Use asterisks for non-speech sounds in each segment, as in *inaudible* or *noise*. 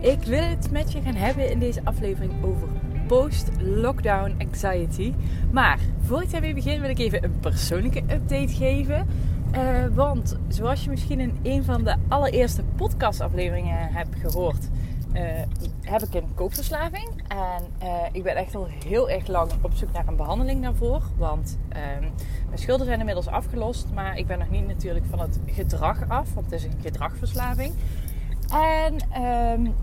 Ik wil het met je gaan hebben in deze aflevering over post-lockdown anxiety. Maar voor ik daarmee begin wil ik even een persoonlijke update geven. Uh, want zoals je misschien in een van de allereerste podcastafleveringen hebt gehoord, uh, heb ik een koopverslaving. En uh, ik ben echt al heel erg lang op zoek naar een behandeling daarvoor. Want ehm, mijn schulden zijn inmiddels afgelost. Maar ik ben nog niet natuurlijk van het gedrag af. Want het is een gedragverslaving. En um,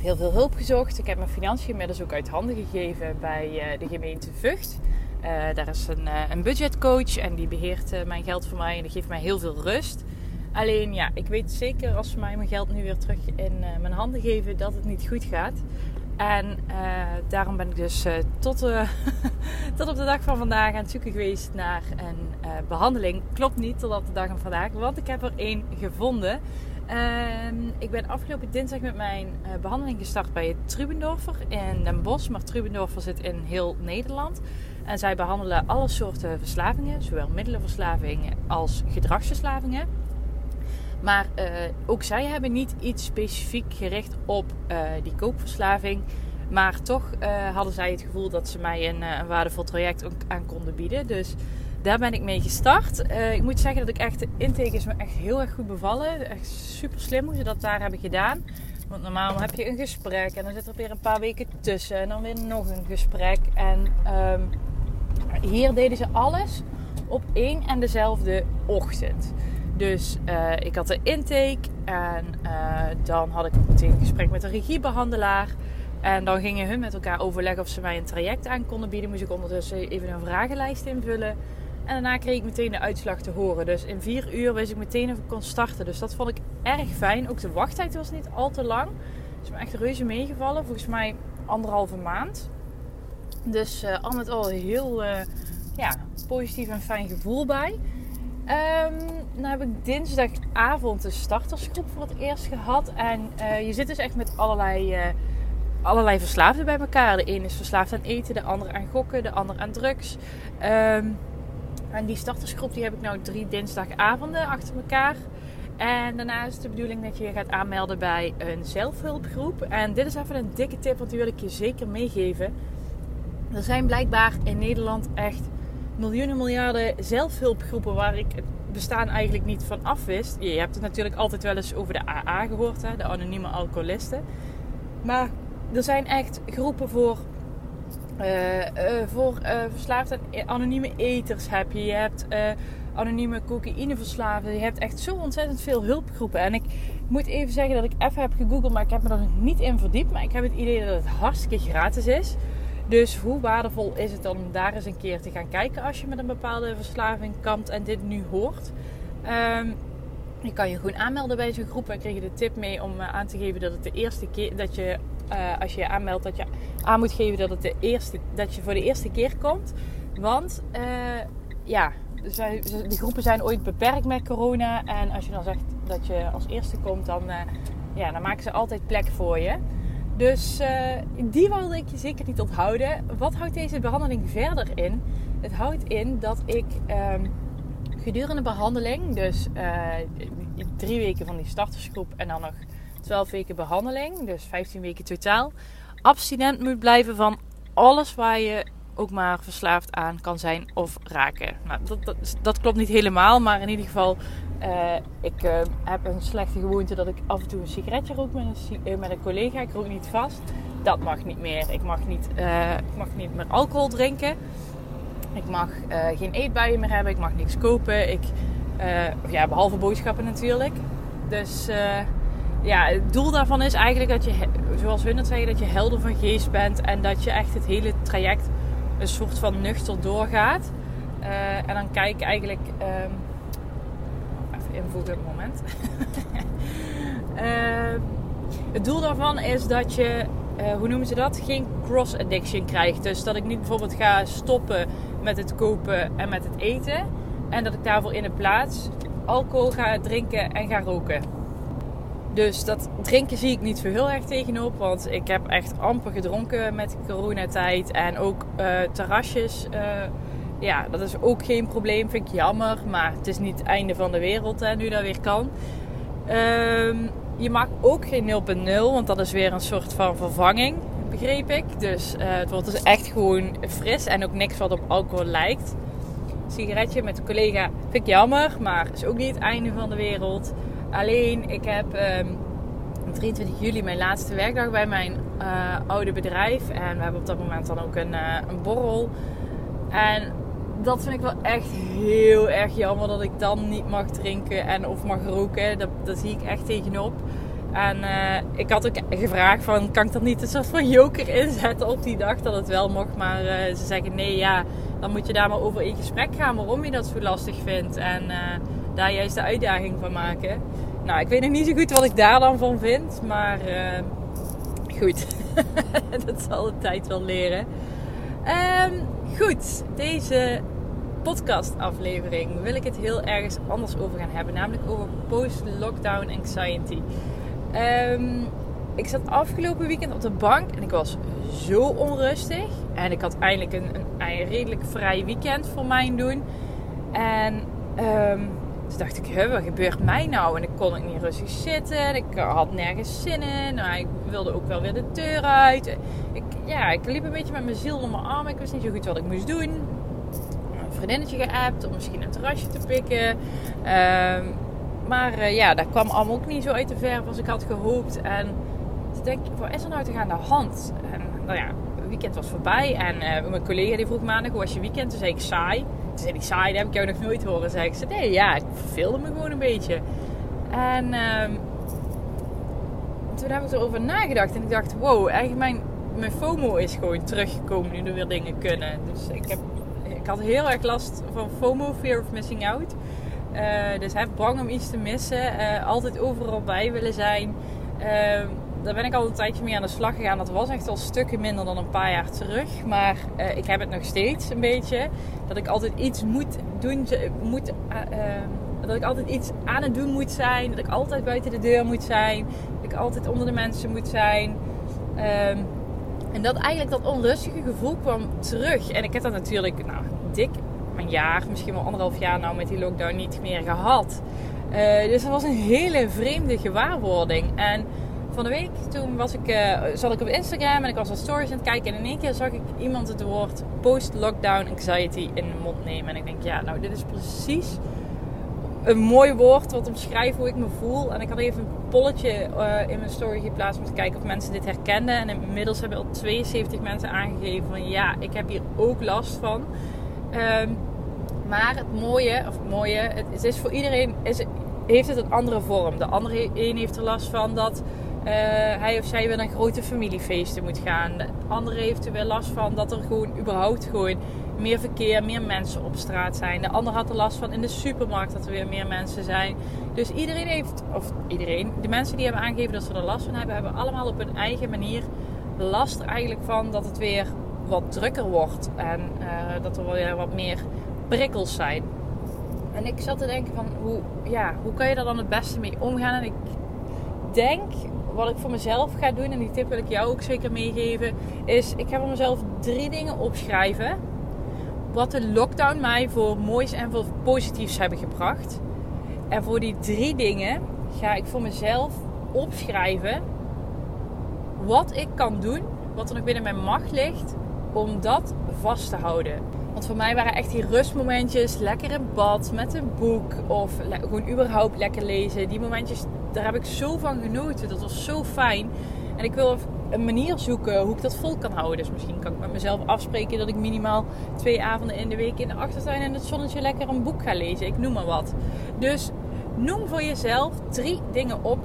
heel veel hulp gezocht. Ik heb mijn financiën inmiddels ook uit handen gegeven bij uh, de gemeente Vught. Uh, daar is een, uh, een budgetcoach en die beheert mijn geld voor mij en die geeft mij heel veel rust. Alleen ja, ik weet zeker als ze mij mijn geld nu weer terug in mijn handen geven dat het niet goed gaat. En daarom ben ik dus tot, *laughs* tot op de dag van vandaag aan het zoeken geweest naar een behandeling. Klopt niet tot op de dag van vandaag, want ik heb er één gevonden. Uh, ik ben afgelopen dinsdag met mijn uh, behandeling gestart bij Trubendorfer in Den Bosch. Maar Trubendorfer zit in heel Nederland. En zij behandelen alle soorten verslavingen, zowel middelenverslavingen als gedragsverslavingen. Maar uh, ook zij hebben niet iets specifiek gericht op uh, die koopverslaving. Maar toch hadden zij het gevoel dat ze mij een, een waardevol traject aan konden bieden. Dus daar ben ik mee gestart. Uh, ik moet zeggen dat ik echt de intake is me echt heel erg goed bevallen. Echt super slim hoe ze dat daar hebben gedaan. Want normaal heb je een gesprek en dan zit er weer een paar weken tussen en dan weer nog een gesprek. En um, hier deden ze alles op één en dezelfde ochtend. Dus uh, ik had de intake en uh, dan had ik meteen een gesprek met een regiebehandelaar. En dan gingen hun met elkaar overleggen of ze mij een traject aan konden bieden. Moest ik ondertussen even een vragenlijst invullen. En daarna kreeg ik meteen de uitslag te horen. Dus in vier uur wist ik meteen of ik kon starten. Dus dat vond ik erg fijn. Ook de wachttijd was niet al te lang. Het is me echt reuze meegevallen. Volgens mij anderhalve maand. Dus uh, al met al heel uh, ja, positief en fijn gevoel bij. Dan heb ik dinsdagavond de startersgroep voor het eerst gehad. En uh, je zit dus echt met allerlei, allerlei verslaafden bij elkaar. De een is verslaafd aan eten, de ander aan gokken, de ander aan drugs. Um, en die startersgroep die heb ik nou drie dinsdagavonden achter elkaar. En daarna is het de bedoeling dat je je gaat aanmelden bij een zelfhulpgroep. En dit is even een dikke tip, want die wil ik je zeker meegeven. Er zijn blijkbaar in Nederland echt miljoenen miljarden zelfhulpgroepen waar ik het bestaan eigenlijk niet van af wist. Je hebt het natuurlijk altijd wel eens over de AA gehoord, hè, de anonieme alcoholisten. Maar er zijn echt groepen voor uh, uh, voor uh, anonieme eters heb je. Je hebt anonieme cocaïneverslaafden. Je hebt echt zo ontzettend veel hulpgroepen. En ik moet even zeggen dat ik even heb gegoogeld, maar ik heb me er niet in verdiept. Maar ik heb het idee dat het hartstikke gratis is. Dus hoe waardevol is het dan om daar eens een keer te gaan kijken als je met een bepaalde verslaving kampt en dit nu hoort? Um, je kan je gewoon aanmelden bij zo'n groep en krijg je de tip mee om aan te geven dat het de eerste keer dat je uh, als je je aanmeldt, dat je aan moet geven dat, het de eerste, dat je voor de eerste keer komt. Want uh, ja, de groepen zijn ooit beperkt met corona. En als je dan zegt dat je als eerste komt, dan, uh, ja, dan maken ze altijd plek voor je. Dus die wilde ik je zeker niet onthouden. Wat houdt deze behandeling verder in? Het houdt in dat ik um, gedurende behandeling, dus drie weken van die startersgroep en dan nog 12 weken behandeling, dus 15 weken totaal, abstinent moet blijven van alles waar je ook maar verslaafd aan kan zijn of raken. Nou, dat, dat, klopt niet helemaal, maar in ieder geval, uh, ik uh, heb een slechte gewoonte dat ik af en toe een sigaretje rook met een, uh, met een collega. Ik rook niet vast. Dat mag niet meer. Ik mag niet, ik mag niet meer alcohol drinken. Ik mag geen eetbuien meer hebben. Ik mag niks kopen. Ik, ja, behalve boodschappen natuurlijk. Dus ja, het doel daarvan is eigenlijk dat je, zoals we het zeggen, dat je helder van geest bent en dat je echt het hele traject een soort van nuchter doorgaat. Uh, en dan kijk eigenlijk. Um, even invoegen op het moment. uh, *laughs* het doel daarvan is dat je eh, hoe noemen ze dat? Geen cross-addiction krijg. Dus dat ik niet bijvoorbeeld ga stoppen met het kopen en met het eten. En dat ik daarvoor in de plaats alcohol ga drinken en ga roken. Dus dat drinken zie ik niet zo heel erg tegenop. Want ik heb echt amper gedronken met coronatijd. En ook uh, terrasjes. Uh, ja, dat is ook geen probleem. Vind ik jammer. Maar het is niet het einde van de wereld hè, nu dat weer kan. Um, je mag ook geen 0.0. Want dat is weer een soort van vervanging. Begreep ik. Dus uh, het wordt dus echt gewoon fris. En ook niks wat op alcohol lijkt. Sigaretje met een collega vind ik jammer. Maar is ook niet het einde van de wereld. Alleen, ik heb um, 23 juli mijn laatste werkdag bij mijn uh, oude bedrijf. En we hebben op dat moment dan ook een, uh, een borrel. En dat vind ik wel echt heel erg jammer dat ik dan niet mag drinken en of mag roken. Dat, dat zie ik echt tegenop. En uh, ik had ook gevraagd van, kan ik dat niet een soort van joker inzetten op die dag dat het wel mocht. Maar ze zeggen nee, ja, dan moet je daar maar over in gesprek gaan waarom je dat zo lastig vindt. En daar juist de uitdaging van maken. Nou, ik weet nog niet zo goed wat ik daar dan van vind. Maar goed, *laughs* dat zal de tijd wel leren. Um, goed, deze podcastaflevering wil ik het heel ergens anders over gaan hebben. Namelijk over post-lockdown anxiety. Um, ik zat afgelopen weekend op de bank en ik was zo onrustig. En ik had eindelijk een, een, redelijk vrij weekend voor mijn doen. En um, toen dacht ik, wat gebeurt mij nou? En ik kon niet rustig zitten. Ik had nergens zin in. Nou, ik wilde ook wel weer de deur uit. Ik, ja, ik liep een beetje met mijn ziel onder mijn arm. Ik wist niet zo goed wat ik moest doen. Een vriendinnetje geappt om misschien een terrasje te pikken. Um, maar uh, ja, dat kwam allemaal ook niet zo uit de verf als ik had gehoopt. En toen denk ik, wat is er nou te gaan aan de hand? En nou ja, weekend was voorbij. En uh, mijn collega die vroeg maandag, hoe was je weekend? Toen zei ik, saai. Toen zei ik, saai, dat heb ik jou nog nooit horen. Zei ik, zei, nee, ja, ik verveelde me gewoon een beetje. En uh, toen heb ik erover nagedacht. En ik dacht, wow, eigenlijk mijn, mijn FOMO is gewoon teruggekomen nu er weer dingen kunnen. Dus ik, heb, ik had heel erg last van FOMO, Fear of Missing Out. Uh, dus heb bang om iets te missen. Uh, altijd overal bij willen zijn. Uh, daar ben ik al een tijdje mee aan de slag gegaan. Dat was echt al stukken minder dan een paar jaar terug. Maar eh, ik heb het nog steeds een beetje. Dat ik altijd iets moet doen. Moet, dat ik altijd iets aan het doen moet zijn. Dat ik altijd buiten de deur moet zijn. Dat ik altijd onder de mensen moet zijn. Ehm, en dat eigenlijk dat onrustige gevoel kwam terug. En ik heb dat natuurlijk nou, dik een jaar, misschien wel anderhalf jaar nou met die lockdown niet meer gehad. Uh, dus dat was een hele vreemde gewaarwording. En van de week toen was ik, uh, zat ik op Instagram en ik was wat stories aan het kijken. En in één keer zag ik iemand het woord post-lockdown anxiety in de mond nemen. En ik denk, ja, nou dit is precies een mooi woord wat omschrijft hoe ik me voel. En ik had even een polletje uh, in mijn story geplaatst om te kijken of mensen dit herkenden. En inmiddels hebben al 72 mensen aangegeven van ja, ik heb hier ook last van. Um, maar het mooie, of het mooie, het, is voor iedereen, is, heeft het een andere vorm. De andere een heeft er last van dat hij of zij weer naar grote familiefeesten moet gaan. De andere heeft er weer last van dat er gewoon überhaupt gewoon meer verkeer, meer mensen op straat zijn. De ander had er last van in de supermarkt dat er weer meer mensen zijn. Dus iedereen heeft, of iedereen, de mensen die hebben aangegeven dat ze er last van hebben, hebben allemaal op hun eigen manier last eigenlijk van dat het weer wat drukker wordt. En uh, dat er weer wat meer prikkels zijn. En ik zat te denken van hoe, ja, hoe kan je daar dan het beste mee omgaan? En ik denk wat ik voor mezelf ga doen, en die tip wil ik jou ook zeker meegeven, is ik ga voor mezelf drie dingen opschrijven. Wat de lockdown mij voor moois en voor positiefs hebben gebracht. En voor die drie dingen ga ik voor mezelf opschrijven wat ik kan doen, wat er nog binnen mijn macht ligt, om dat vast te houden. Want voor mij waren echt die rustmomentjes, lekker in bad met een boek of gewoon überhaupt lekker lezen. Die momentjes, daar heb ik zo van genoten. Dat was zo fijn. En ik wil een manier zoeken hoe ik dat vol kan houden. Dus misschien kan ik met mezelf afspreken dat ik minimaal twee avonden in de week in de achtertuin in het zonnetje lekker een boek ga lezen. Ik noem maar wat. Dus noem voor jezelf drie dingen op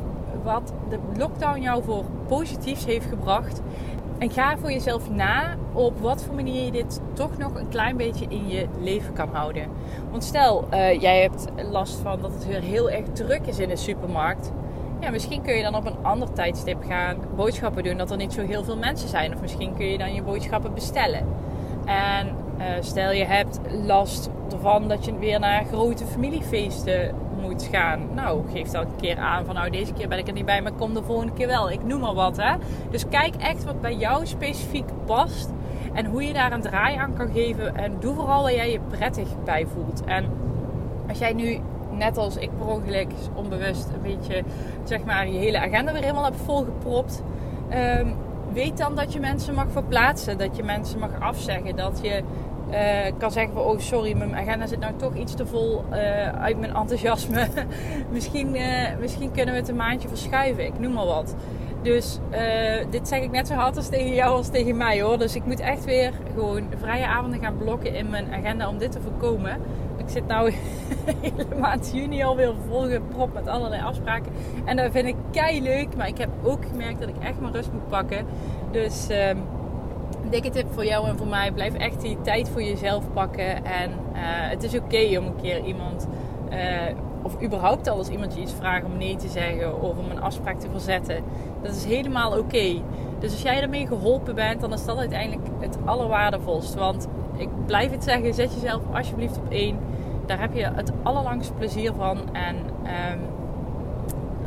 wat de lockdown jou voor positiefs heeft gebracht. En ga voor jezelf na op wat voor manier je dit toch nog een klein beetje in je leven kan houden. Want stel, uh, jij hebt last van dat het weer heel erg druk is in de supermarkt. ja, misschien kun je dan op een ander tijdstip gaan boodschappen doen. Dat er niet zo heel veel mensen zijn. Of misschien kun je dan je boodschappen bestellen. En uh, stel je hebt last ervan dat je weer naar grote familiefeesten gaan. Nou, geef dan een keer aan van nou deze keer ben ik er niet bij, maar kom de volgende keer wel. Ik noem maar wat hè. Dus kijk echt wat bij jou specifiek past. En hoe je daar een draai aan kan geven. En doe vooral waar jij je prettig bij voelt. En als jij nu net als ik per ongeluk onbewust een beetje zeg maar je hele agenda weer helemaal hebt volgepropt. Um, weet dan dat je mensen mag verplaatsen. Dat je mensen mag afzeggen. Dat je uh, kan zeggen van oh sorry, mijn agenda zit nou toch iets te vol uh, uit mijn enthousiasme. *laughs* misschien, uh, misschien kunnen we het een maandje verschuiven. Ik noem maar wat. Dus dit zeg ik net zo hard als tegen jou als tegen mij hoor. Dus ik moet echt weer gewoon vrije avonden gaan blokken in mijn agenda om dit te voorkomen. Ik zit nou *laughs* hele maand juni alweer volgepropt met allerlei afspraken. En dat vind ik kei leuk. Maar ik heb ook gemerkt dat ik echt mijn rust moet pakken. Dus um, dikke tip voor jou en voor mij. Blijf echt die tijd voor jezelf pakken. En uh, het is oké om een keer iemand... Uh, of überhaupt al als iemand iets vraagt om nee te zeggen of om een afspraak te verzetten. Dat is helemaal oké. Dus als jij ermee geholpen bent, dan is dat uiteindelijk het allerwaardevolst. Want ik blijf het zeggen, zet jezelf alsjeblieft op één. Daar heb je het allerlangste plezier van. En um,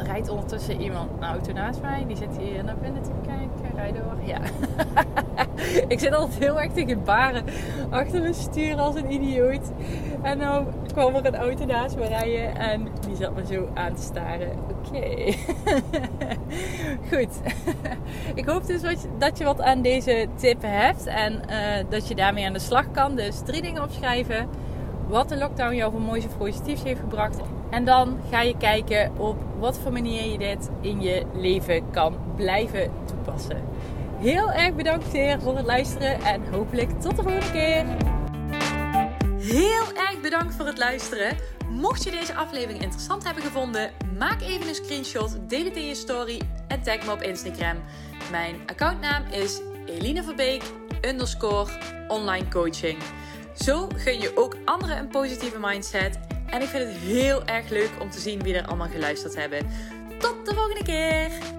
rijdt ondertussen iemand een auto naast mij. Die zit hier naar binnen te kijken. Rij door. Ja. *laughs* ik zit altijd heel erg te gebaren achter mijn stuur als een idioot. En dan kwam er een auto naast me rijden en die zat me zo aan te staren. Oké. *laughs* Goed. *laughs* ik hoop dus dat je wat aan deze tip hebt en uh, dat je daarmee aan de slag kan. Dus drie dingen opschrijven. Wat de lockdown jou voor moois of positiefs heeft gebracht. En dan ga je kijken op wat voor manier je dit in je leven kan blijven toepassen. Heel erg bedankt voor het luisteren en hopelijk tot de volgende keer. Heel erg bedankt voor het luisteren. Mocht je deze aflevering interessant hebben gevonden, maak even een screenshot, deel het in je story en tag me op Instagram. Mijn accountnaam is Eline Verbeek underscore online coaching. Zo gun je ook anderen een positieve mindset. En ik vind het heel erg leuk om te zien wie er allemaal geluisterd hebben. Tot de volgende keer!